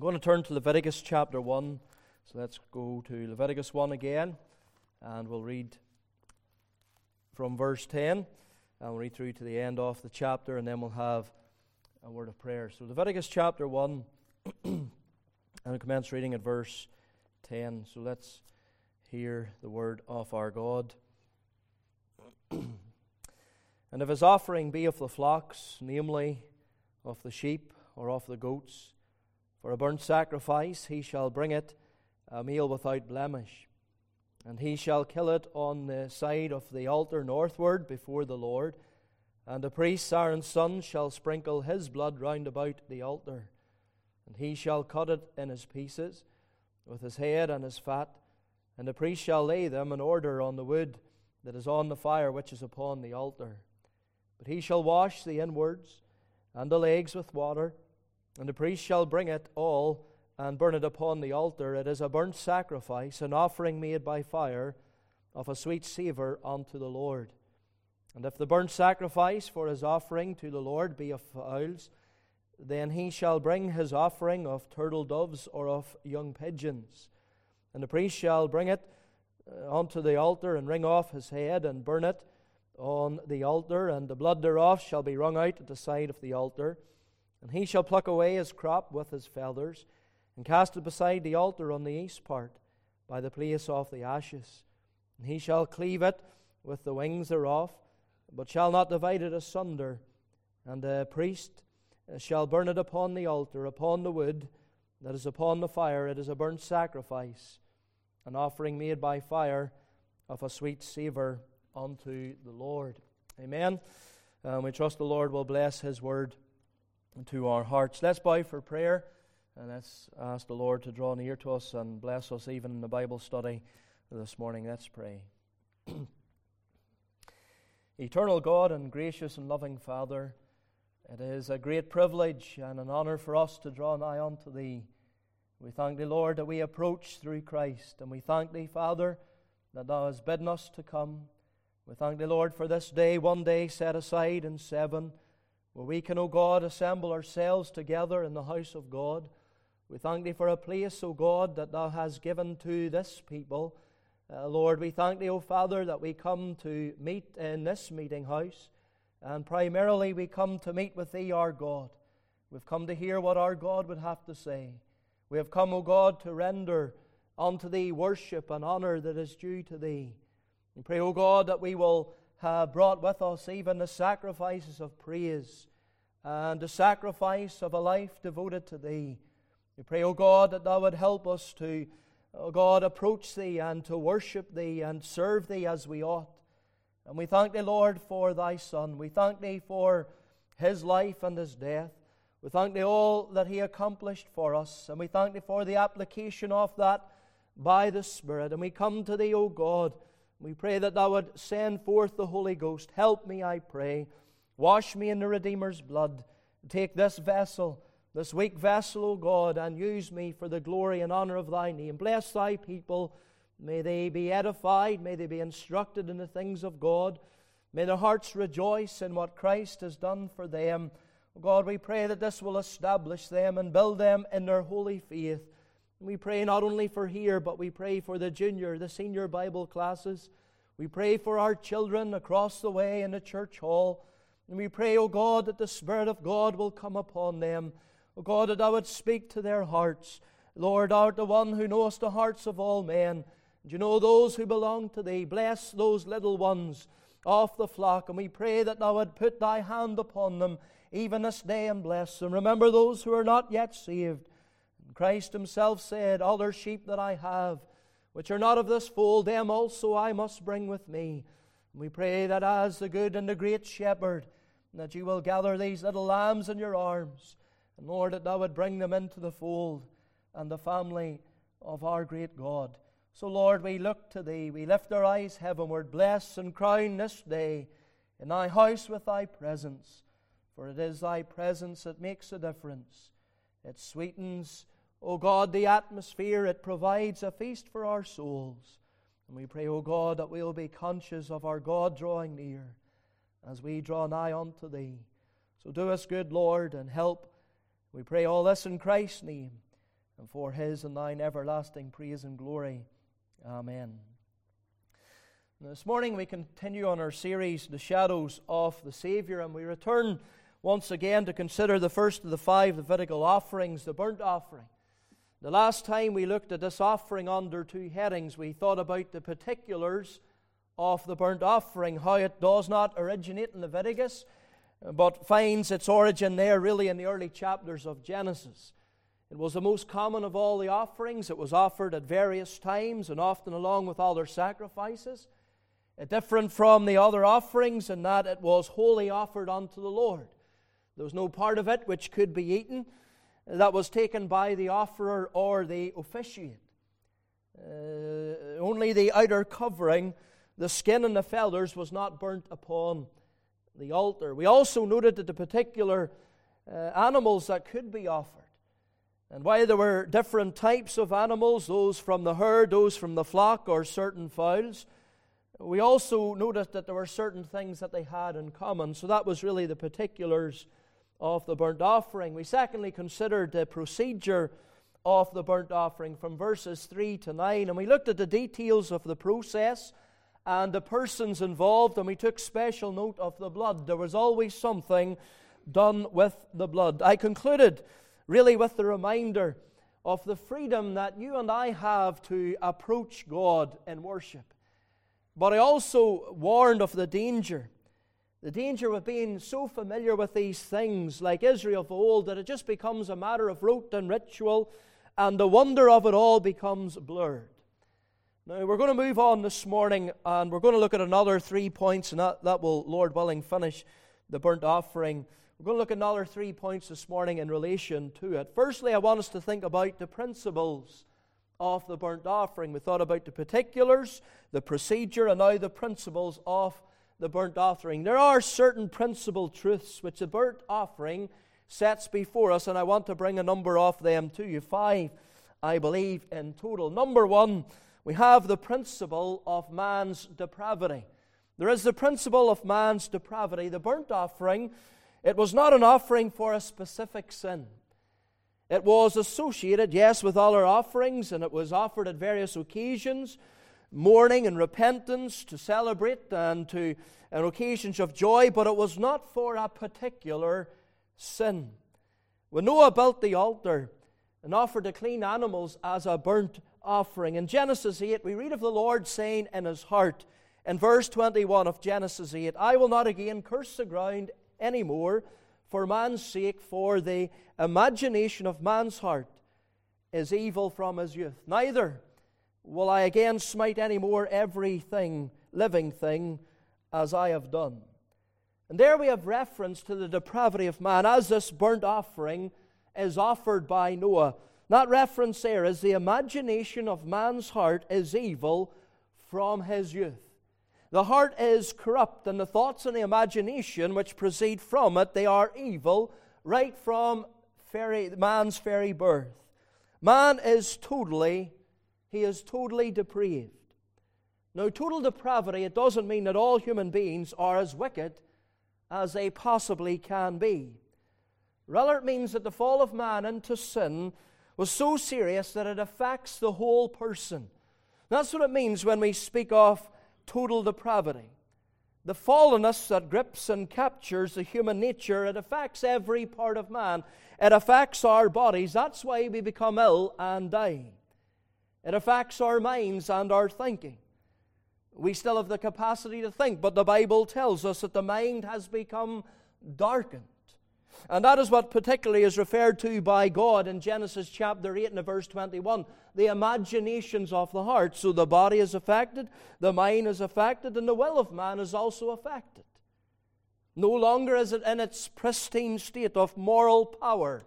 I'm going to turn to Leviticus chapter 1. So let's go to Leviticus 1 again, and we'll read from verse 10, and we'll read through to the end of the chapter, and then we'll have a word of prayer. So, Leviticus chapter 1, and we'll commence reading at verse 10. So, let's hear the word of our God. and if his offering be of the flocks, namely of the sheep or of the goats, for a burnt sacrifice, he shall bring it a meal without blemish. And he shall kill it on the side of the altar northward before the Lord. And the priest Aaron's son shall sprinkle his blood round about the altar. And he shall cut it in his pieces, with his head and his fat. And the priest shall lay them in order on the wood that is on the fire which is upon the altar. But he shall wash the inwards and the legs with water and the priest shall bring it all and burn it upon the altar. It is a burnt sacrifice, an offering made by fire of a sweet savour unto the Lord. And if the burnt sacrifice for his offering to the Lord be of fowls, then he shall bring his offering of turtle doves or of young pigeons. And the priest shall bring it uh, unto the altar and wring off his head and burn it on the altar, and the blood thereof shall be wrung out at the side of the altar. And he shall pluck away his crop with his feathers, and cast it beside the altar on the east part, by the place of the ashes. And he shall cleave it with the wings thereof, but shall not divide it asunder. And the priest shall burn it upon the altar, upon the wood that is upon the fire. It is a burnt sacrifice, an offering made by fire of a sweet savour unto the Lord. Amen. Um, we trust the Lord will bless his word to our hearts. Let's bow for prayer and let's ask the Lord to draw near to us and bless us even in the Bible study this morning. Let's pray. Eternal God and gracious and loving Father, it is a great privilege and an honor for us to draw nigh unto Thee. We thank Thee, Lord, that we approach through Christ, and we thank Thee, Father, that Thou hast bidden us to come. We thank Thee, Lord, for this day, one day set aside in seven where we can, O God, assemble ourselves together in the house of God. We thank Thee for a place, O God, that Thou hast given to this people. Uh, Lord, we thank Thee, O Father, that we come to meet in this meeting house. And primarily we come to meet with Thee, our God. We've come to hear what our God would have to say. We have come, O God, to render unto Thee worship and honor that is due to Thee. We pray, O God, that we will have brought with us even the sacrifices of praise and the sacrifice of a life devoted to Thee. We pray, O God, that Thou would help us to, O God, approach Thee and to worship Thee and serve Thee as we ought. And we thank Thee, Lord, for Thy Son. We thank Thee for His life and His death. We thank Thee all that He accomplished for us. And we thank Thee for the application of that by the Spirit. And we come to Thee, O God we pray that Thou would send forth the Holy Ghost. Help me, I pray. Wash me in the Redeemer's blood. Take this vessel, this weak vessel, O God, and use me for the glory and honor of Thy name. Bless Thy people. May they be edified. May they be instructed in the things of God. May their hearts rejoice in what Christ has done for them. God, we pray that this will establish them and build them in their holy faith. We pray not only for here, but we pray for the junior, the senior Bible classes. We pray for our children across the way in the church hall. And we pray, O oh God, that the Spirit of God will come upon them. O oh God, that thou would speak to their hearts. Lord, art the one who knowest the hearts of all men. And you know those who belong to thee. Bless those little ones of the flock. And we pray that thou would put thy hand upon them even this day and bless them. Remember those who are not yet saved. Christ himself said, Other sheep that I have, which are not of this fold, them also I must bring with me. And we pray that as the good and the great shepherd, that you will gather these little lambs in your arms, and Lord, that thou would bring them into the fold and the family of our great God. So, Lord, we look to thee, we lift our eyes heavenward, bless and crown this day in thy house with thy presence, for it is thy presence that makes a difference. It sweetens O God, the atmosphere, it provides a feast for our souls. And we pray, O God, that we'll be conscious of our God drawing near as we draw nigh unto Thee. So do us good, Lord, and help. We pray all this in Christ's name. and for his and thine everlasting praise and glory. Amen. This morning we continue on our series, The Shadows of the Saviour, and we return once again to consider the first of the five Levitical offerings, the burnt offering. The last time we looked at this offering under two headings, we thought about the particulars of the burnt offering, how it does not originate in Leviticus, but finds its origin there really in the early chapters of Genesis. It was the most common of all the offerings. It was offered at various times and often along with other sacrifices It different from the other offerings in that it was wholly offered unto the Lord. There was no part of it which could be eaten that was taken by the offerer or the officiant. Uh, only the outer covering, the skin and the feathers, was not burnt upon the altar. We also noted that the particular uh, animals that could be offered. And while there were different types of animals, those from the herd, those from the flock, or certain fowls, we also noticed that there were certain things that they had in common. So that was really the particulars of the burnt offering. We secondly considered the procedure of the burnt offering from verses 3 to 9, and we looked at the details of the process and the persons involved, and we took special note of the blood. There was always something done with the blood. I concluded really with the reminder of the freedom that you and I have to approach God in worship. But I also warned of the danger. The danger of being so familiar with these things, like Israel of old, that it just becomes a matter of rote and ritual, and the wonder of it all becomes blurred. Now, we're going to move on this morning, and we're going to look at another three points, and that, that will, Lord willing, finish the burnt offering. We're going to look at another three points this morning in relation to it. Firstly, I want us to think about the principles of the burnt offering. We thought about the particulars, the procedure, and now the principles of the burnt offering. There are certain principal truths which the burnt offering sets before us, and I want to bring a number of them to you. Five, I believe, in total. Number one, we have the principle of man's depravity. There is the principle of man's depravity. The burnt offering, it was not an offering for a specific sin. It was associated, yes, with all our offerings, and it was offered at various occasions mourning and repentance to celebrate and to and occasions of joy, but it was not for a particular sin. When Noah built the altar and offered the clean animals as a burnt offering, in Genesis 8, we read of the Lord saying in his heart, in verse 21 of Genesis 8, I will not again curse the ground any more for man's sake, for the imagination of man's heart is evil from his youth. Neither will I again smite any more everything, living thing, as I have done. And there we have reference to the depravity of man as this burnt offering is offered by Noah. That reference there is the imagination of man's heart is evil from his youth. The heart is corrupt, and the thoughts and the imagination which proceed from it, they are evil, right from very, man's very birth. Man is totally, he is totally depraved. Now, total depravity, it doesn't mean that all human beings are as wicked as they possibly can be. Rather, it means that the fall of man into sin was so serious that it affects the whole person. That's what it means when we speak of total depravity. The fallenness that grips and captures the human nature, it affects every part of man. It affects our bodies. That's why we become ill and die. It affects our minds and our thinking. We still have the capacity to think, but the Bible tells us that the mind has become darkened. And that is what particularly is referred to by God in Genesis chapter 8 and verse 21 the imaginations of the heart. So the body is affected, the mind is affected, and the will of man is also affected. No longer is it in its pristine state of moral power,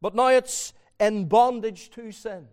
but now it's in bondage to sin.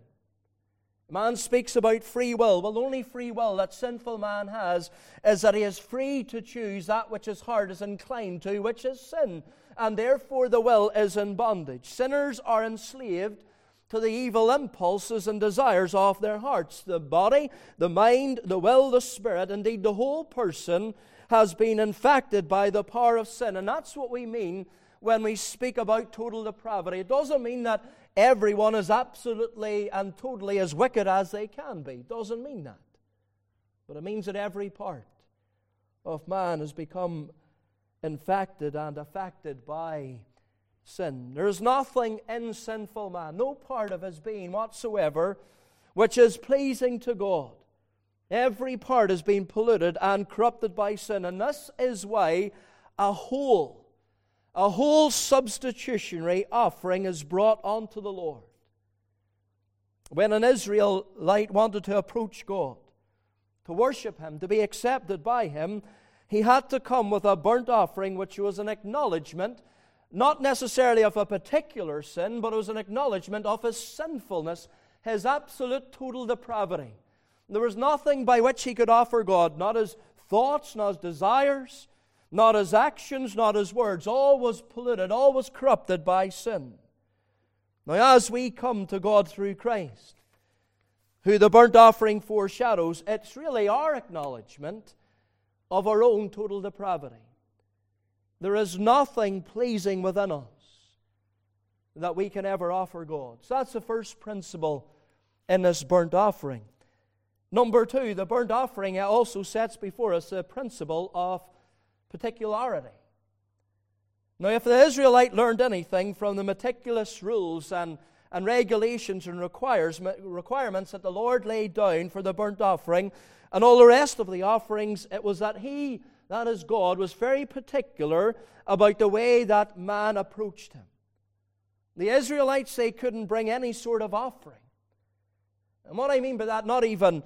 Man speaks about free will. Well, the only free will that sinful man has is that he is free to choose that which his heart is inclined to, which is sin and therefore the will is in bondage. Sinners are enslaved to the evil impulses and desires of their hearts. The body, the mind, the will, the spirit, indeed the whole person has been infected by the power of sin. And that's what we mean when we speak about total depravity. It doesn't mean that everyone is absolutely and totally as wicked as they can be. Doesn't mean that. But it means that every part of man has become infected and affected by sin. There is nothing in sinful man, no part of his being whatsoever, which is pleasing to God. Every part has been polluted and corrupted by sin. And this is why a whole, a whole substitutionary offering is brought unto the Lord. When an Israelite wanted to approach God, to worship Him, to be accepted by Him, he had to come with a burnt offering, which was an acknowledgement, not necessarily of a particular sin, but it was an acknowledgement of his sinfulness, his absolute total depravity. There was nothing by which he could offer God, not his thoughts, not his desires, not his actions, not his words. All was polluted, all was corrupted by sin. Now, as we come to God through Christ, who the burnt offering foreshadows, it's really our acknowledgement of our own total depravity. There is nothing pleasing within us that we can ever offer God. So that's the first principle in this burnt offering. Number two, the burnt offering also sets before us the principle of particularity. Now, if the Israelite learned anything from the meticulous rules and, and regulations and requires, requirements that the Lord laid down for the burnt offering and all the rest of the offerings, it was that He, that is God, was very particular about the way that man approached Him. The Israelites, they couldn't bring any sort of offering. And what I mean by that, not even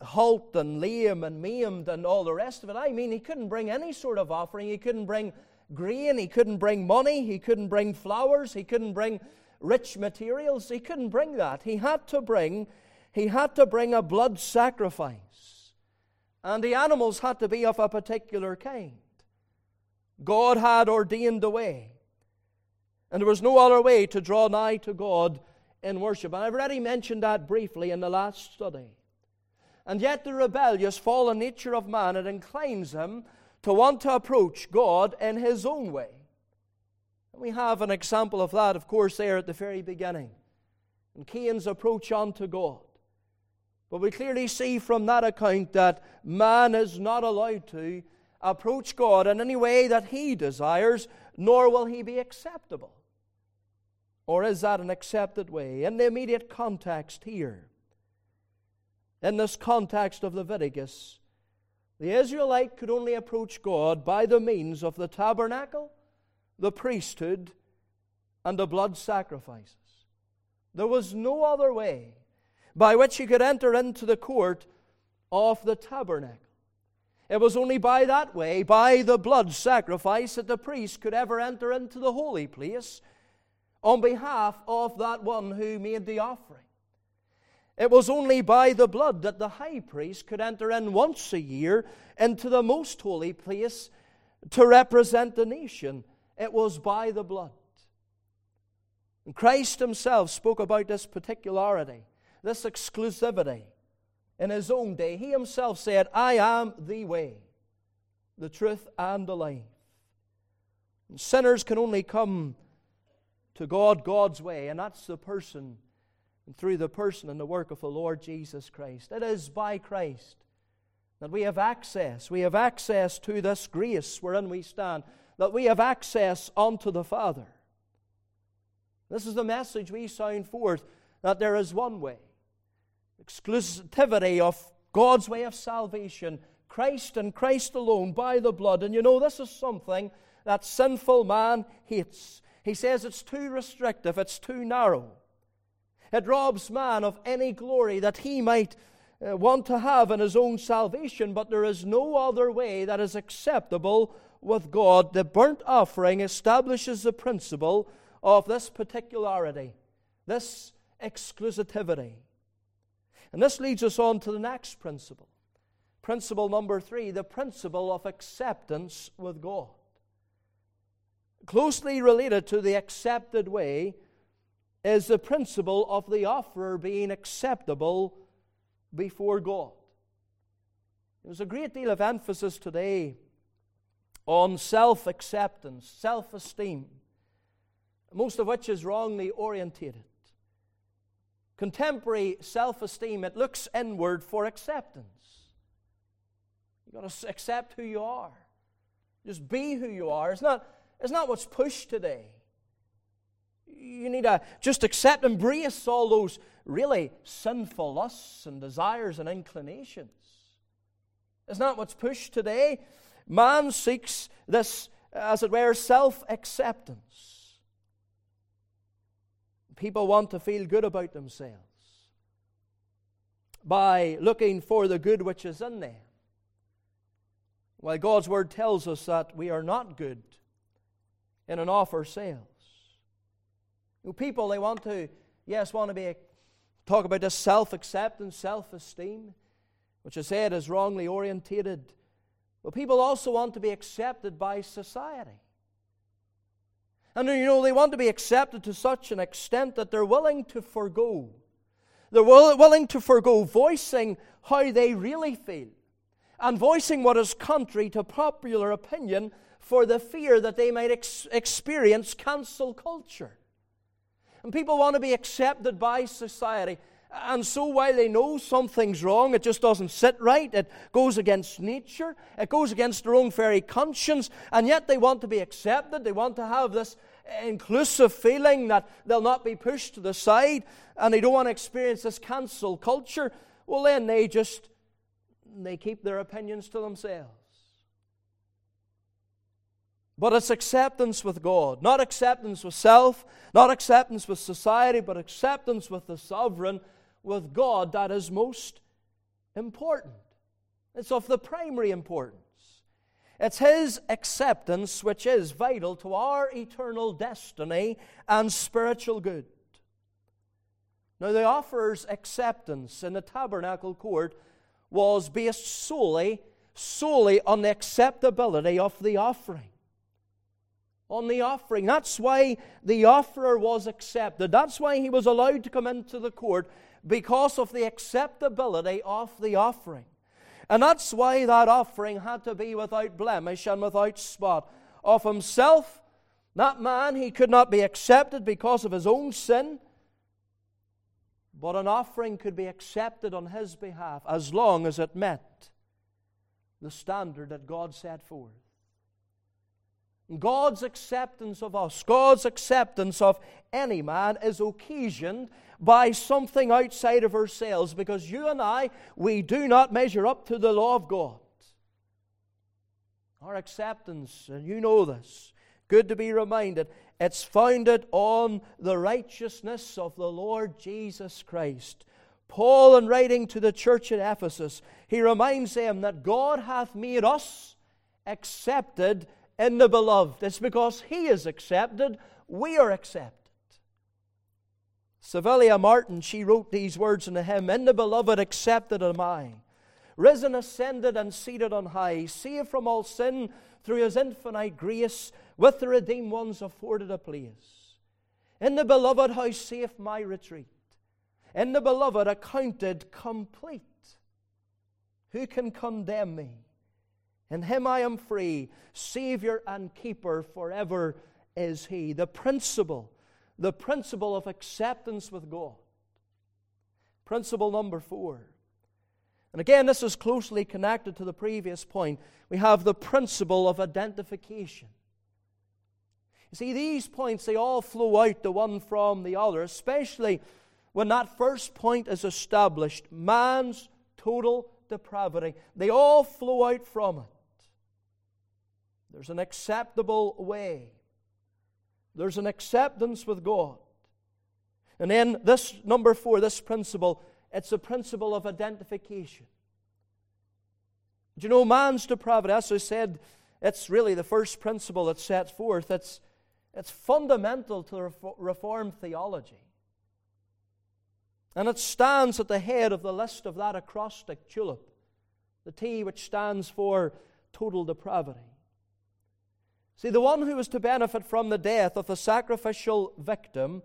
halt and lame and maimed and all the rest of it. I mean, he couldn't bring any sort of offering. He couldn't bring grain. He couldn't bring money. He couldn't bring flowers. He couldn't bring rich materials. He couldn't bring that. He had to bring, he had to bring a blood sacrifice. And the animals had to be of a particular kind. God had ordained the way. And there was no other way to draw nigh to God in worship. And I've already mentioned that briefly in the last study. And yet, the rebellious, fallen nature of man, it inclines him to want to approach God in his own way. We have an example of that, of course, there at the very beginning. And Cain's approach unto God. But we clearly see from that account that man is not allowed to approach God in any way that he desires, nor will he be acceptable. Or is that an accepted way? In the immediate context here, in this context of Leviticus, the Israelite could only approach God by the means of the tabernacle, the priesthood, and the blood sacrifices. There was no other way by which he could enter into the court of the tabernacle. It was only by that way, by the blood sacrifice, that the priest could ever enter into the holy place on behalf of that one who made the offering. It was only by the blood that the high priest could enter in once a year into the most holy place to represent the nation. It was by the blood. And Christ himself spoke about this particularity, this exclusivity. In his own day, he himself said, I am the way, the truth, and the life. And sinners can only come to God God's way, and that's the person and through the person and the work of the Lord Jesus Christ. It is by Christ that we have access. We have access to this grace wherein we stand, that we have access unto the Father. This is the message we sound forth that there is one way. Exclusivity of God's way of salvation, Christ and Christ alone by the blood. And you know, this is something that sinful man hates. He says it's too restrictive, it's too narrow. It robs man of any glory that he might uh, want to have in his own salvation, but there is no other way that is acceptable with God. The burnt offering establishes the principle of this particularity, this exclusivity. And this leads us on to the next principle. Principle number three the principle of acceptance with God. Closely related to the accepted way is the principle of the offerer being acceptable before God. There's a great deal of emphasis today on self acceptance, self esteem. most of which is wrongly orientated. Contemporary self esteem, it looks inward for acceptance. You've got to accept who you are. Just be who you are. It's not, it's not what's pushed today. You need to just accept, embrace all those really sinful lusts and desires and inclinations. It's not what's pushed today. Man seeks this, as it were, self acceptance. People want to feel good about themselves by looking for the good which is in them. While God's Word tells us that we are not good in and of ourselves. People, they want to, yes, want to be, talk about this self acceptance, self esteem, which I said is wrongly orientated. But people also want to be accepted by society. And you know, they want to be accepted to such an extent that they're willing to forego. They're willing to forego voicing how they really feel and voicing what is contrary to popular opinion for the fear that they might ex- experience cancel culture. And people want to be accepted by society. And so, while they know something's wrong, it just doesn't sit right, it goes against nature, it goes against their own very conscience, and yet they want to be accepted. They want to have this inclusive feeling that they'll not be pushed to the side, and they don't want to experience this cancel culture. Well, then they just they keep their opinions to themselves. But it's acceptance with God, not acceptance with self, not acceptance with society, but acceptance with the sovereign, with God that is most important. It's of the primary importance. It's His acceptance which is vital to our eternal destiny and spiritual good. Now, the offerer's acceptance in the tabernacle court was based solely, solely on the acceptability of the offering. On the offering. That's why the offerer was accepted. That's why he was allowed to come into the court because of the acceptability of the offering. And that's why that offering had to be without blemish and without spot. Of himself, that man, he could not be accepted because of his own sin. But an offering could be accepted on his behalf as long as it met the standard that God set forth. God's acceptance of us, God's acceptance of any man is occasioned by something outside of ourselves because you and I, we do not measure up to the law of God. Our acceptance, and you know this, good to be reminded, it's founded on the righteousness of the Lord Jesus Christ. Paul, in writing to the church at Ephesus, he reminds them that God hath made us accepted in the beloved. It's because he is accepted, we are accepted. Civilla Martin, she wrote these words in the hymn In the beloved accepted am I, risen, ascended, and seated on high, saved from all sin through his infinite grace with the redeemed ones afforded a place. In the beloved, how safe my retreat. In the beloved, accounted complete. Who can condemn me? In him I am free. Savior and keeper forever is he. The principle, the principle of acceptance with God. Principle number four. And again, this is closely connected to the previous point. We have the principle of identification. You see, these points, they all flow out the one from the other, especially when that first point is established man's total depravity. They all flow out from it. There's an acceptable way, there's an acceptance with God. And then this number four, this principle, it's a principle of identification. Do you know man's depravity? As I said, it's really the first principle that sets forth. It's it's fundamental to Reformed theology. And it stands at the head of the list of that acrostic tulip, the T which stands for total depravity. See, the one who was to benefit from the death of the sacrificial victim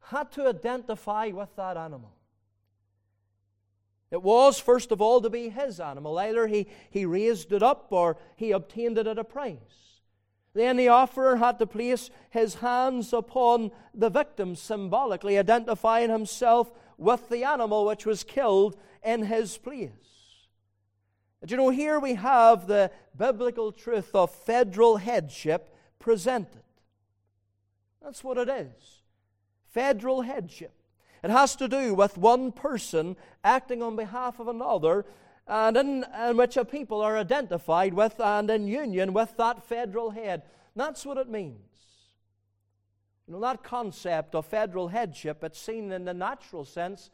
had to identify with that animal. It was, first of all, to be his animal. Either he, he raised it up or he obtained it at a price. Then the offerer had to place his hands upon the victim, symbolically identifying himself with the animal which was killed in his place. And you know, here we have the biblical truth of federal headship presented. That's what it is federal headship. It has to do with one person acting on behalf of another, and in, in which a people are identified with and in union with that federal head. That's what it means. You know, that concept of federal headship, it's seen in the natural sense,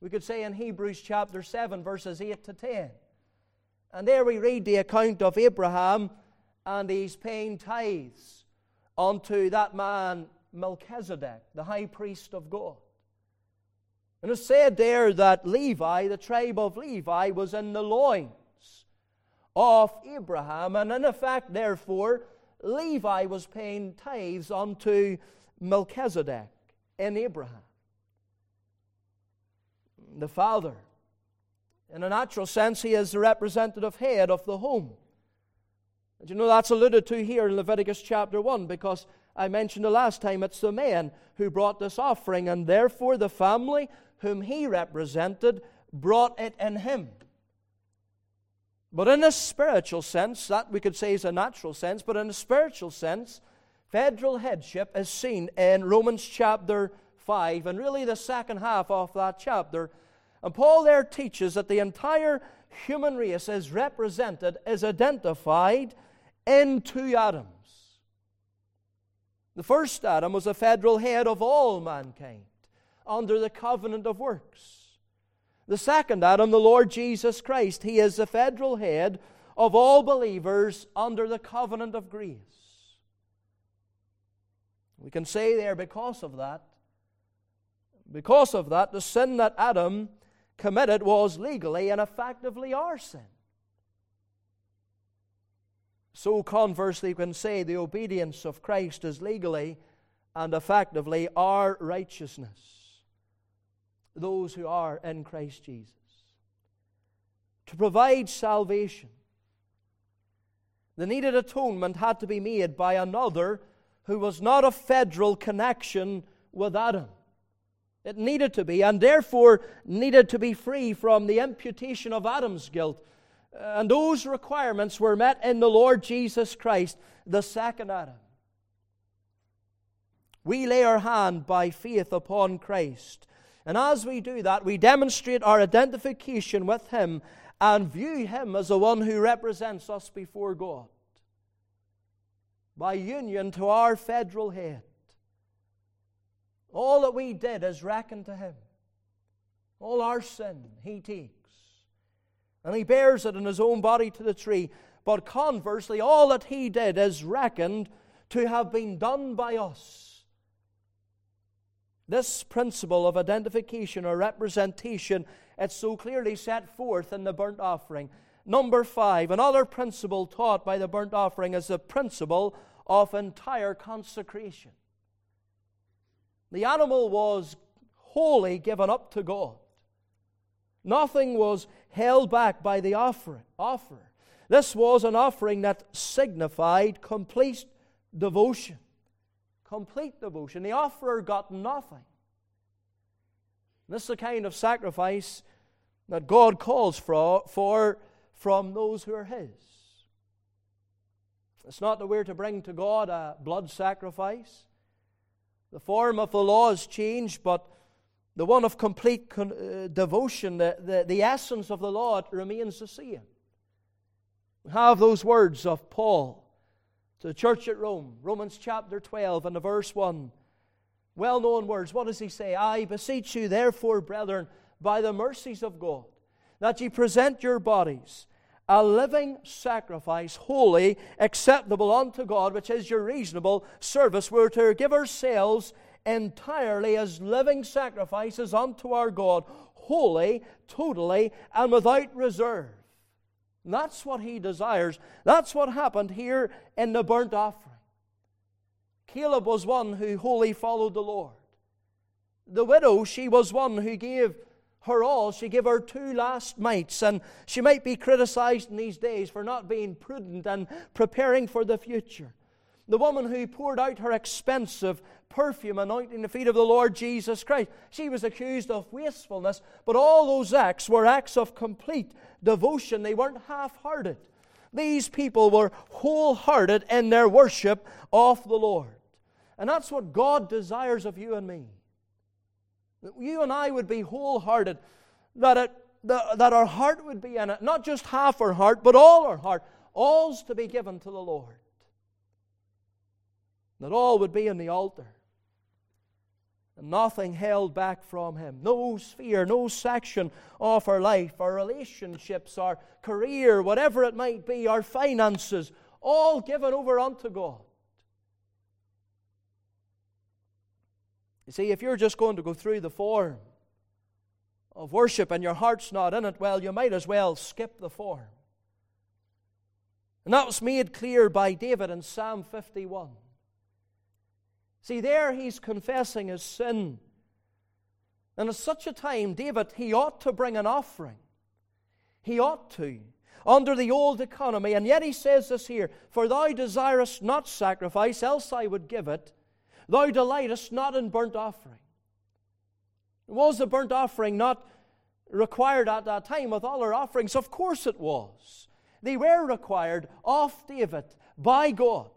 we could say in Hebrews chapter 7, verses 8 to 10. And there we read the account of Abraham, and he's paying tithes unto that man Melchizedek, the high priest of God. And it's said there that Levi, the tribe of Levi, was in the loins of Abraham, and in effect, therefore, Levi was paying tithes unto Melchizedek in Abraham. The father, in a natural sense, he is the representative head of the home. And you know that's alluded to here in Leviticus chapter 1 because I mentioned the last time it's the man who brought this offering, and therefore the family whom he represented brought it in him. But in a spiritual sense, that we could say is a natural sense, but in a spiritual sense, federal headship is seen in Romans chapter 5, and really the second half of that chapter. And Paul there teaches that the entire human race is represented, is identified in two Adams. The first Adam was a federal head of all mankind under the covenant of works. The second Adam, the Lord Jesus Christ, he is the federal head of all believers under the covenant of grace. We can say there, because of that, because of that, the sin that Adam committed was legally and effectively our sin. So, conversely, we can say the obedience of Christ is legally and effectively our righteousness. Those who are in Christ Jesus. To provide salvation, the needed atonement had to be made by another who was not a federal connection with Adam. It needed to be, and therefore needed to be free from the imputation of Adam's guilt uh, and those requirements were met in the Lord Jesus Christ, the second Adam. We lay our hand by faith upon Christ. And as we do that, we demonstrate our identification with Him and view Him as the one who represents us before God. By union to our federal head. All that we did is reckoned to Him. All our sin He takes and he bears it in his own body to the tree. But conversely, all that he did is reckoned to have been done by us. This principle of identification or representation, it's so clearly set forth in the burnt offering. Number five, another principle taught by the burnt offering is the principle of entire consecration. The animal was wholly given up to God. Nothing was held back by the offer. This was an offering that signified complete devotion. Complete devotion. The offerer got nothing. This is the kind of sacrifice that God calls for, for from those who are His. It's not that we're to bring to God a blood sacrifice. The form of the law has changed, but the one of complete con- uh, devotion, the, the, the essence of the Lord remains the same. We have those words of Paul to the church at Rome, Romans chapter 12 and the verse 1. Well known words. What does he say? I beseech you, therefore, brethren, by the mercies of God, that ye present your bodies a living sacrifice, holy, acceptable unto God, which is your reasonable service. We're to give ourselves entirely as living sacrifices unto our God, holy, totally, and without reserve. And that's what he desires. That's what happened here in the burnt offering. Caleb was one who wholly followed the Lord. The widow, she was one who gave her all. She gave her two last mites, and she might be criticized in these days for not being prudent and preparing for the future. the woman who poured out her expensive perfume anointing the feet of the Lord Jesus Christ. She was accused of wastefulness, but all those acts were acts of complete devotion. They weren't half hearted. These people were wholehearted in their worship of the Lord. And that's what God desires of you and me. You and I would be wholehearted, that, it, that our heart would be in it, not just half our heart, but all our heart, all's to be given to the Lord. That all would be in the altar and nothing held back from Him. No sphere, no section of our life, our relationships, our career, whatever it might be, our finances, all given over unto God. You see, if you're just going to go through the form of worship and your heart's not in it, well, you might as well skip the form. And that was made clear by David in Psalm 51. See, there he's confessing his sin. And at such a time, David, he ought to bring an offering. He ought to, under the old economy. And yet he says this here For thou desirest not sacrifice, else I would give it. Thou delightest not in burnt offering. Was the burnt offering not required at that time with all our offerings? Of course it was. They were required of David by God.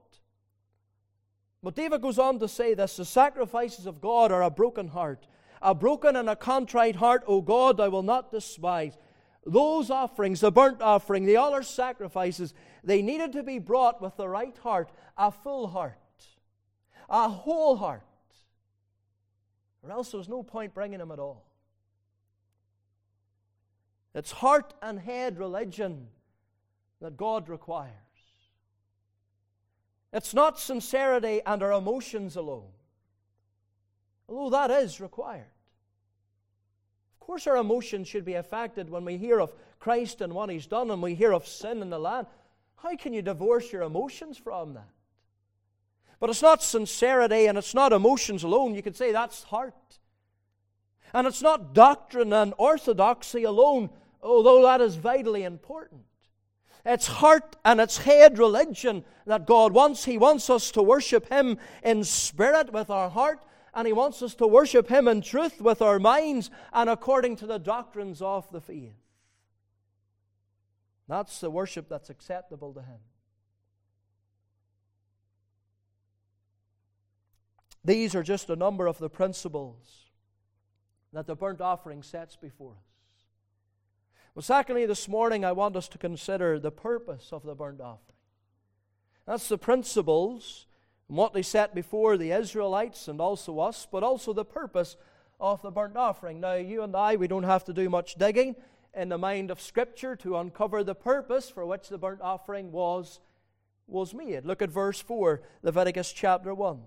But David goes on to say this the sacrifices of God are a broken heart. A broken and a contrite heart, O God, I will not despise. Those offerings, the burnt offering, the other sacrifices, they needed to be brought with the right heart, a full heart, a whole heart. Or else there's no point bringing them at all. It's heart and head religion that God requires. It's not sincerity and our emotions alone, although that is required. Of course, our emotions should be affected when we hear of Christ and what He's done and we hear of sin in the land. How can you divorce your emotions from that? But it's not sincerity and it's not emotions alone. You could say that's heart. And it's not doctrine and orthodoxy alone, although that is vitally important. It's heart and it's head religion that God wants. He wants us to worship Him in spirit with our heart, and He wants us to worship Him in truth with our minds and according to the doctrines of the faith. That's the worship that's acceptable to Him. These are just a number of the principles that the burnt offering sets before us. Well, secondly, this morning I want us to consider the purpose of the burnt offering. That's the principles and what they set before the Israelites and also us, but also the purpose of the burnt offering. Now, you and I, we don't have to do much digging in the mind of Scripture to uncover the purpose for which the burnt offering was, was made. Look at verse 4, Leviticus chapter 1.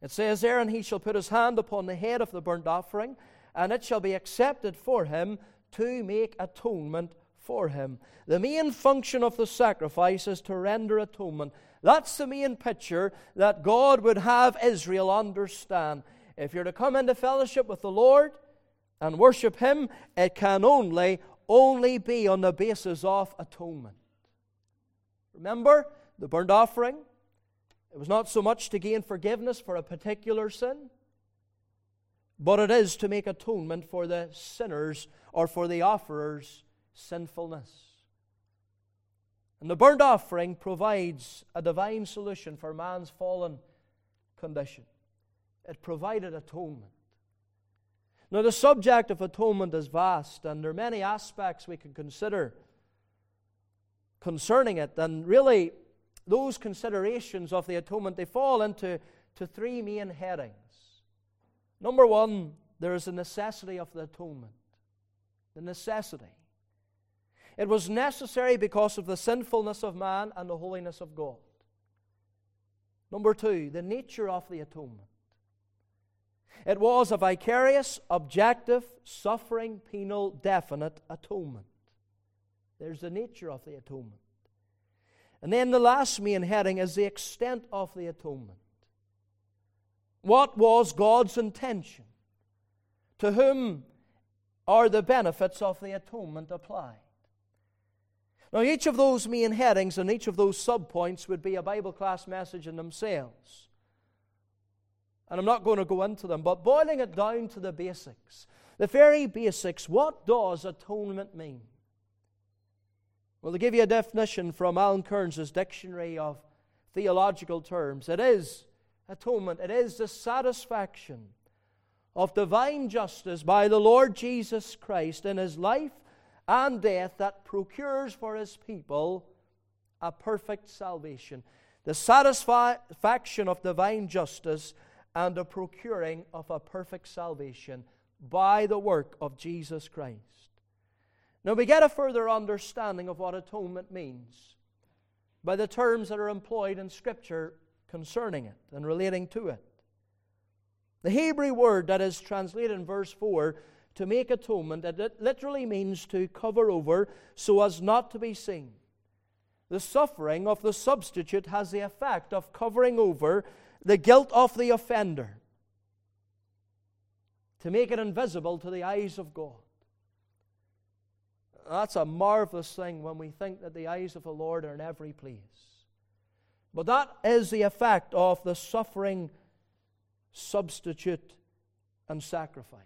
It says there, And he shall put his hand upon the head of the burnt offering, and it shall be accepted for him to make atonement for him. The main function of the sacrifice is to render atonement. That's the main picture that God would have Israel understand. If you're to come into fellowship with the Lord and worship Him, it can only, only be on the basis of atonement. Remember the burnt offering? It was not so much to gain forgiveness for a particular sin, but it is to make atonement for the sinners or for the offerer's sinfulness. And the burnt offering provides a divine solution for man's fallen condition. It provided atonement. Now, the subject of atonement is vast, and there are many aspects we can consider concerning it. And really, those considerations of the atonement, they fall into to three main headings. Number one, there is a necessity of the atonement the necessity. It was necessary because of the sinfulness of man and the holiness of God. Number two, the nature of the atonement. It was a vicarious, objective, suffering, penal, definite atonement. There's the nature of the atonement. And then the last main heading is the extent of the atonement. What was God's intention? To whom are the benefits of the atonement applied. Now, each of those main headings and each of those subpoints would be a Bible class message in themselves. And I'm not going to go into them, but boiling it down to the basics, the very basics, what does atonement mean? Well, to give you a definition from Alan Cairns' Dictionary of Theological Terms, it is atonement, it is the satisfaction of divine justice by the Lord Jesus Christ in his life and death that procures for his people a perfect salvation. The satisfaction of divine justice and the procuring of a perfect salvation by the work of Jesus Christ. Now we get a further understanding of what atonement means by the terms that are employed in Scripture concerning it and relating to it. The Hebrew word that is translated in verse 4 to make atonement, it literally means to cover over so as not to be seen. The suffering of the substitute has the effect of covering over the guilt of the offender, to make it invisible to the eyes of God. That's a marvelous thing when we think that the eyes of the Lord are in every place. But that is the effect of the suffering substitute and sacrifice.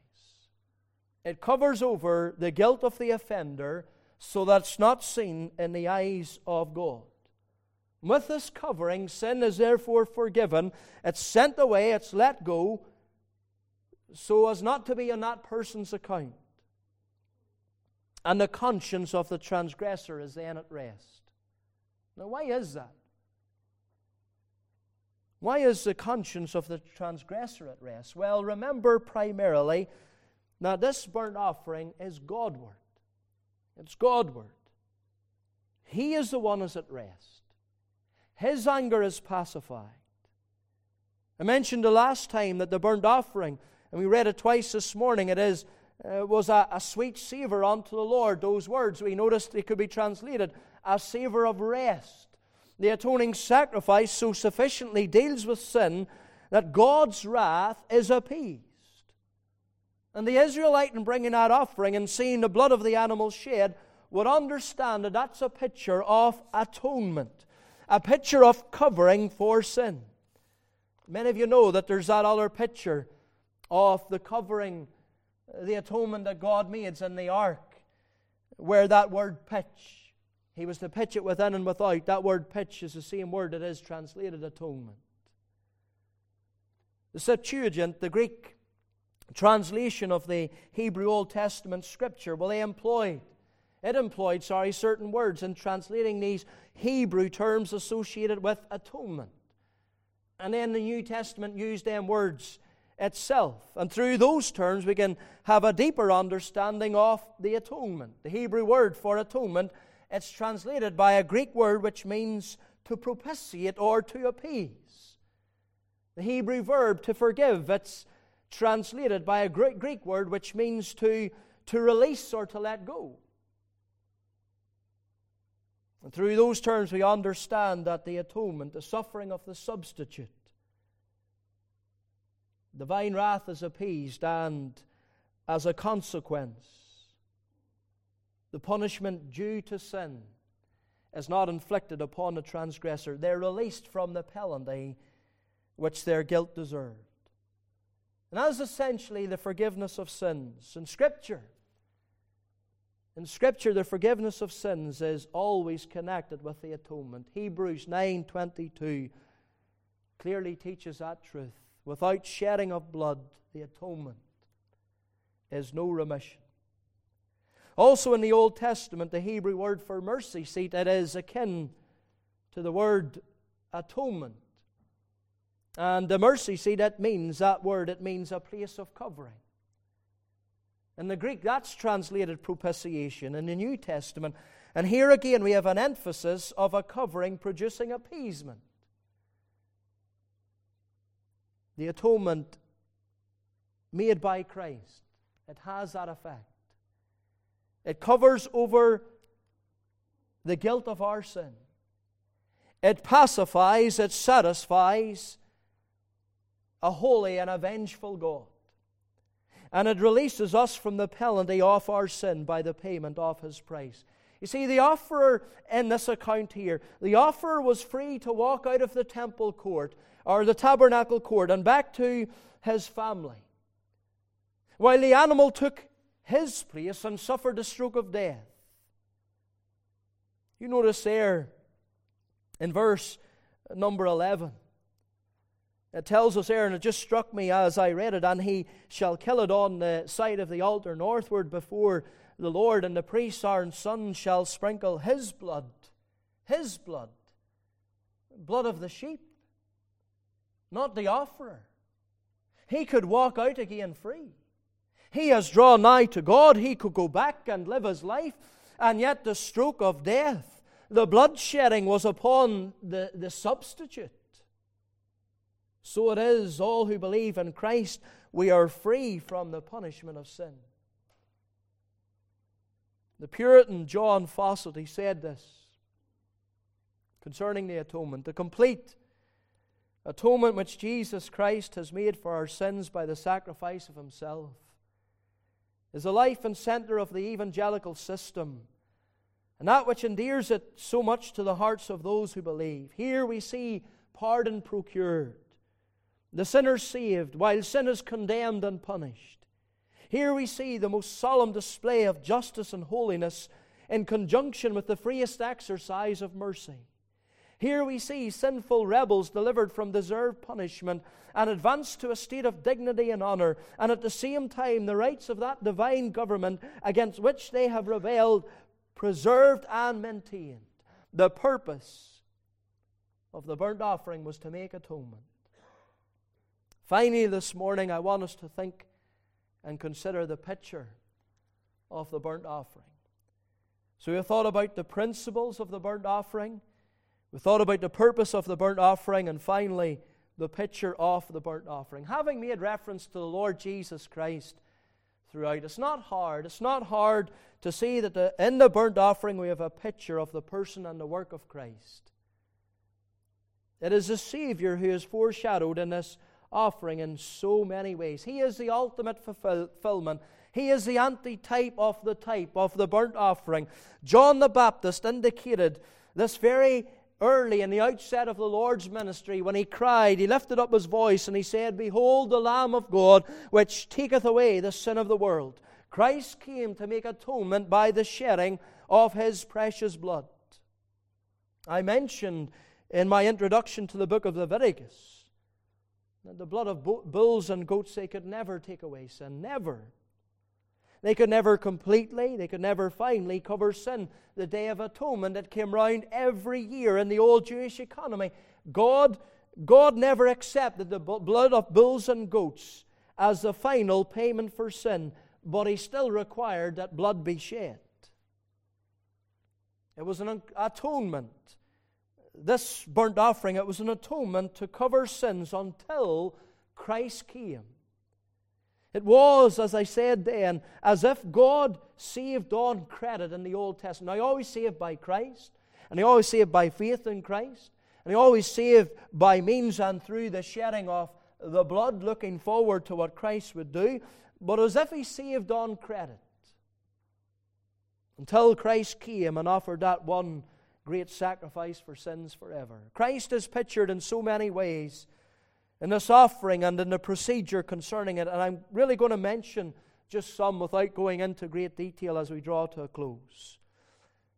It covers over the guilt of the offender so that it's not seen in the eyes of God. With this covering, sin is therefore forgiven. It's sent away, it's let go, so as not to be on that person's account. And the conscience of the transgressor is then at rest. Now, why is that? Why is the conscience of the transgressor at rest? Well, remember primarily now, this burnt offering is Godward. It's Godward. He is the one who's at rest. His anger is pacified. I mentioned the last time that the burnt offering, and we read it twice this morning, it is uh, was a, a sweet savor unto the Lord. Those words we noticed they could be translated a savor of rest. The atoning sacrifice so sufficiently deals with sin that God's wrath is appeased. And the Israelite, in bringing that offering and seeing the blood of the animal shed, would understand that that's a picture of atonement, a picture of covering for sin. Many of you know that there's that other picture of the covering, the atonement that God made in the ark, where that word pitch, he was to pitch it within and without. That word pitch is the same word that is translated atonement. The Septuagint, the Greek translation of the Hebrew Old Testament scripture, well, they employed, it employed, sorry, certain words in translating these Hebrew terms associated with atonement. And then the New Testament used them words itself. And through those terms, we can have a deeper understanding of the atonement. The Hebrew word for atonement, it's translated by a Greek word which means to propitiate or to appease. The Hebrew verb to forgive, it's translated by a Greek word which means to, to release or to let go. And through those terms, we understand that the atonement, the suffering of the substitute, divine wrath is appeased, and as a consequence, the punishment due to sin is not inflicted upon the transgressor. They're released from the penalty which their guilt deserved. And that is essentially the forgiveness of sins. In Scripture, in Scripture, the forgiveness of sins is always connected with the atonement. Hebrews 9:22 clearly teaches that truth. Without shedding of blood, the atonement is no remission. Also in the Old Testament, the Hebrew word for mercy seat, it is akin to the word atonement. And the mercy seat, that means, that word, it means a place of covering. In the Greek, that's translated propitiation in the New Testament. And here again, we have an emphasis of a covering producing appeasement. The atonement made by Christ, it has that effect. It covers over the guilt of our sin. It pacifies, it satisfies, a holy and a vengeful God. And it releases us from the penalty of our sin by the payment of His price. You see, the offerer in this account here, the offerer was free to walk out of the temple court or the tabernacle court and back to his family. While the animal took his place and suffered a stroke of death. You notice there in verse number 11, it tells us there, and it just struck me as I read it, and he shall kill it on the side of the altar northward before the Lord, and the priest, Aaron's son, shall sprinkle his blood, his blood, blood of the sheep, not the offerer. He could walk out again free. He has drawn nigh to God. He could go back and live his life, and yet the stroke of death, the bloodshedding was upon the, the substitute. So it is, all who believe in Christ, we are free from the punishment of sin. The Puritan John Fawcett, he said this concerning the atonement the complete atonement which Jesus Christ has made for our sins by the sacrifice of himself is the life and center of the evangelical system and that which endears it so much to the hearts of those who believe. Here we see pardon procured, the sinner saved, while sin is condemned and punished. Here we see the most solemn display of justice and holiness in conjunction with the freest exercise of mercy. Here we see sinful rebels delivered from deserved punishment and advanced to a state of dignity and honor, and at the same time, the rights of that divine government against which they have rebelled preserved and maintained. The purpose of the burnt offering was to make atonement. Finally, this morning, I want us to think and consider the picture of the burnt offering. So we thought about the principles of the burnt offering, we thought about the purpose of the burnt offering, and finally, the picture of the burnt offering. Having made reference to the Lord Jesus Christ throughout, it's not hard. It's not hard to see that the, in the burnt offering we have a picture of the person and the work of Christ. It is the Savior who is foreshadowed in this offering in so many ways. He is the ultimate fulfillment. He is the antitype of the type of the burnt offering. John the Baptist indicated this very early in the outset of the Lord's ministry when he cried, he lifted up his voice and he said, Behold the Lamb of God, which taketh away the sin of the world. Christ came to make atonement by the shedding of his precious blood. I mentioned in my introduction to the book of Leviticus that the blood of bulls and goats, they could never take away sin. Never. They could never completely, they could never finally cover sin. The Day of Atonement that came round every year in the old Jewish economy. God, God never accepted the blood of bulls and goats as the final payment for sin, but He still required that blood be shed. It was an atonement this burnt offering, it was an atonement to cover sins until Christ came. It was, as I said then, as if God saved on credit in the Old Testament. He always saved by Christ, and He always saved by faith in Christ, and He always saved by means and through the shedding of the blood, looking forward to what Christ would do, but as if He saved on credit. Until Christ came and offered that one great sacrifice for sins forever. Christ is pictured in so many ways in this offering and in the procedure concerning it, and I'm really going to mention just some without going into great detail as we draw to a close.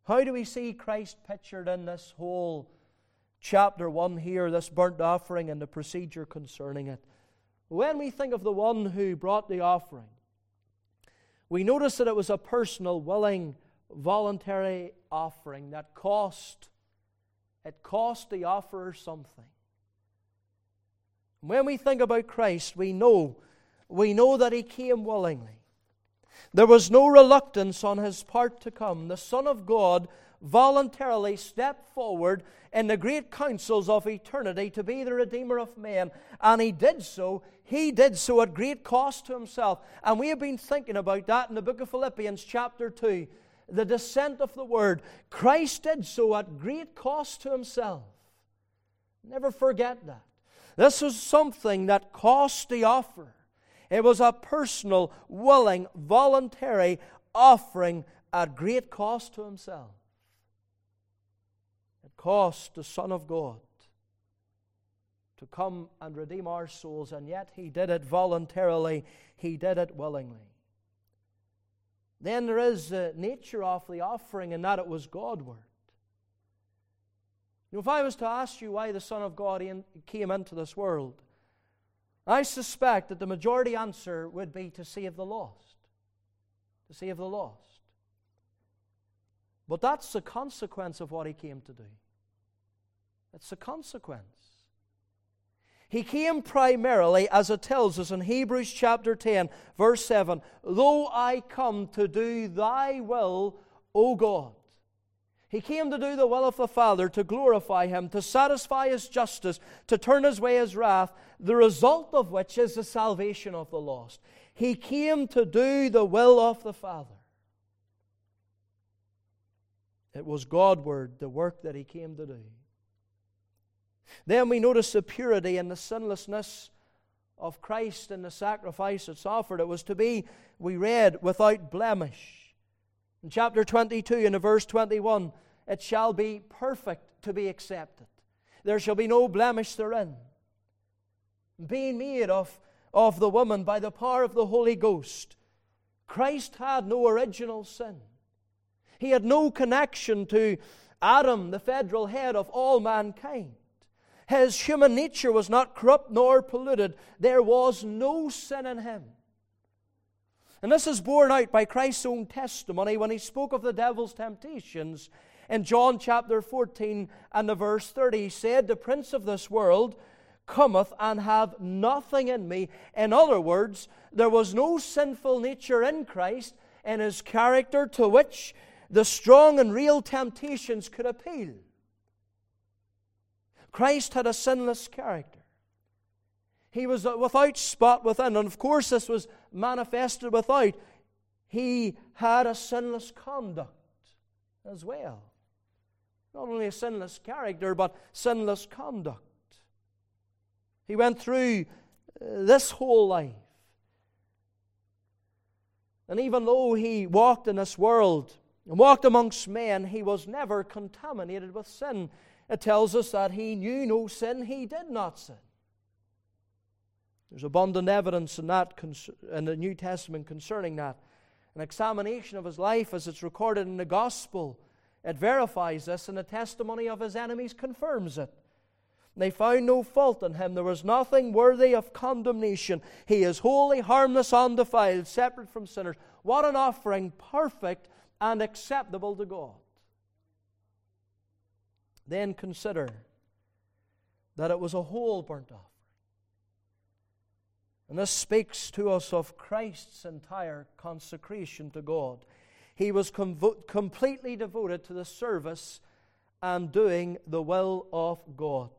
How do we see Christ pictured in this whole chapter 1 here, this burnt offering and the procedure concerning it? When we think of the one who brought the offering, we notice that it was a personal, willing, voluntary offering that cost it cost the offerer something. When we think about Christ, we know we know that he came willingly. There was no reluctance on his part to come. The Son of God voluntarily stepped forward in the great councils of eternity to be the Redeemer of men. And he did so. He did so at great cost to himself. And we have been thinking about that in the book of Philippians, chapter 2 the descent of the Word. Christ did so at great cost to himself. Never forget that. This was something that cost the offer. It was a personal, willing, voluntary offering at great cost to himself. It cost the Son of God to come and redeem our souls, and yet he did it voluntarily, he did it willingly. Then there is the nature of the offering, and that it was Godward. Know, if I was to ask you why the Son of God came into this world, I suspect that the majority answer would be to save the lost. To save the lost. But that's the consequence of what he came to do. It's a consequence. He came primarily, as it tells us in Hebrews chapter 10, verse 7 Though I come to do thy will, O God. He came to do the will of the Father, to glorify Him, to satisfy His justice, to turn away His wrath, the result of which is the salvation of the lost. He came to do the will of the Father. It was Godward, the work that He came to do. Then we notice the purity and the sinlessness of Christ in the sacrifice that's offered. It was to be, we read, without blemish. In chapter 22 and verse 21, it shall be perfect to be accepted. There shall be no blemish therein. Being made of, of the woman by the power of the Holy Ghost, Christ had no original sin. He had no connection to Adam, the federal head of all mankind. His human nature was not corrupt nor polluted. There was no sin in him. And this is borne out by Christ's own testimony when he spoke of the devil's temptations in John chapter 14 and the verse 30. He said, The prince of this world cometh and have nothing in me. In other words, there was no sinful nature in Christ in his character to which the strong and real temptations could appeal. Christ had a sinless character. He was without spot within, and of course, this was manifested without. He had a sinless conduct as well. Not only a sinless character, but sinless conduct. He went through uh, this whole life. And even though he walked in this world and walked amongst men, he was never contaminated with sin it tells us that he knew no sin, he did not sin. There's abundant evidence in that in the New Testament concerning that. An examination of his life as it's recorded in the gospel, it verifies this, and the testimony of his enemies confirms it. They found no fault in him. There was nothing worthy of condemnation. He is holy, harmless, undefiled, separate from sinners. What an offering, perfect and acceptable to God. Then consider that it was a whole burnt offering. And this speaks to us of Christ's entire consecration to God. He was convo- completely devoted to the service and doing the will of God.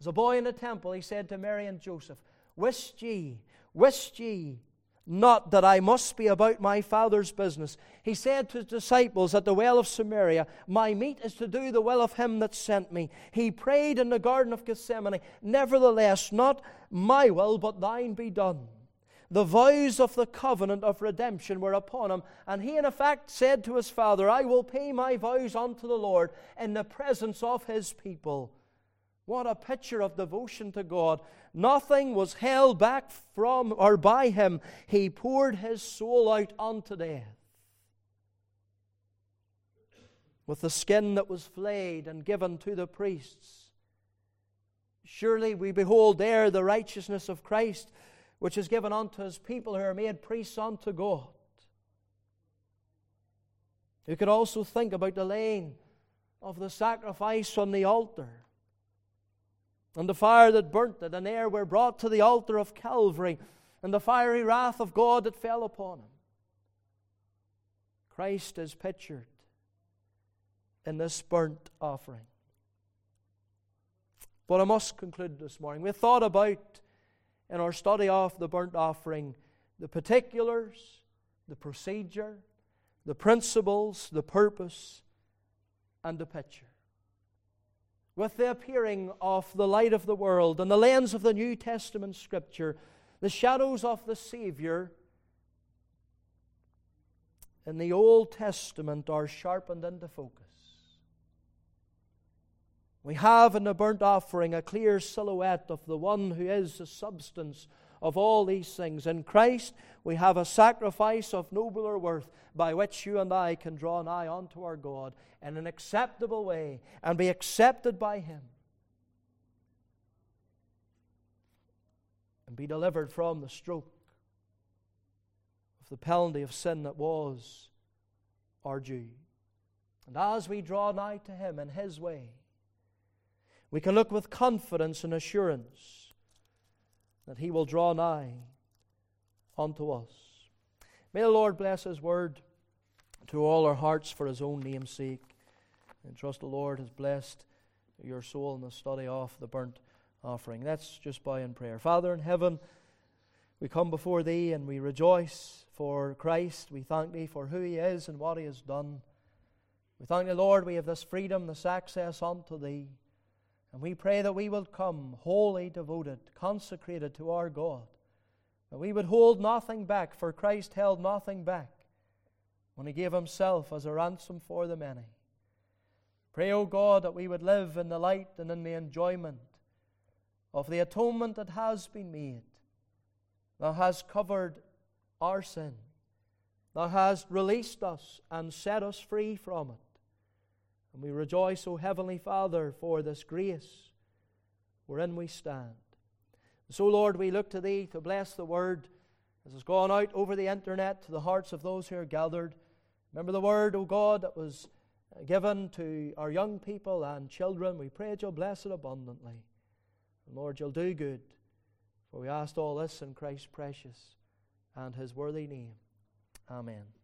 As a boy in the temple, he said to Mary and Joseph, Wist ye, wist ye not that I must be about my Father's business. He said to his disciples at the well of Samaria, My meat is to do the will of him that sent me. He prayed in the Garden of Gethsemane, Nevertheless, not my will, but thine be done. The vows of the covenant of redemption were upon him, and he in effect said to his Father, I will pay my vows unto the Lord in the presence of his people. What a picture of devotion to God. Nothing was held back from or by him. He poured his soul out unto death. With the skin that was flayed and given to the priests. Surely we behold there the righteousness of Christ, which is given unto his people who are made priests unto God. You could also think about the laying of the sacrifice on the altar and the fire that burnt it, and ere were brought to the altar of Calvary, and the fiery wrath of God that fell upon him. Christ is pictured in this burnt offering. But I must conclude this morning. We thought about, in our study of the burnt offering, the particulars, the procedure, the principles, the purpose, and the picture with the appearing of the light of the world and the lens of the New Testament Scripture, the shadows of the Savior in the Old Testament are sharpened into focus. We have in the burnt offering a clear silhouette of the one who is the substance of all these things. In Christ, we have a sacrifice of nobler worth by which you and I can draw nigh unto our God in an acceptable way and be accepted by Him. And be delivered from the stroke of the penalty of sin that was our due. And as we draw nigh to Him in His way, we can look with confidence and assurance that He will draw nigh unto us. May the Lord bless His word to all our hearts for His own name's sake. And trust the Lord has blessed your soul in the study of the burnt offering. Let's just bow in prayer. Father in heaven, we come before Thee and we rejoice for Christ. We thank Thee for who He is and what He has done. We thank Thee, Lord, we have this freedom, this access unto Thee. And we pray that we will come wholly devoted, consecrated to our God. That we would hold nothing back, for Christ held nothing back when He gave Himself as a ransom for the many. Pray, O God, that we would live in the light and in the enjoyment of the atonement that has been made, that has covered our sin, that has released us and set us free from it. And we rejoice, O Heavenly Father, for this grace wherein we stand. So, Lord, we look to Thee to bless the word as has gone out over the internet to the hearts of those who are gathered. Remember the word, O God, that was given to our young people and children. We pray that you'll bless it abundantly. And Lord, you'll do good. For we ask all this in Christ's precious and his worthy name. Amen.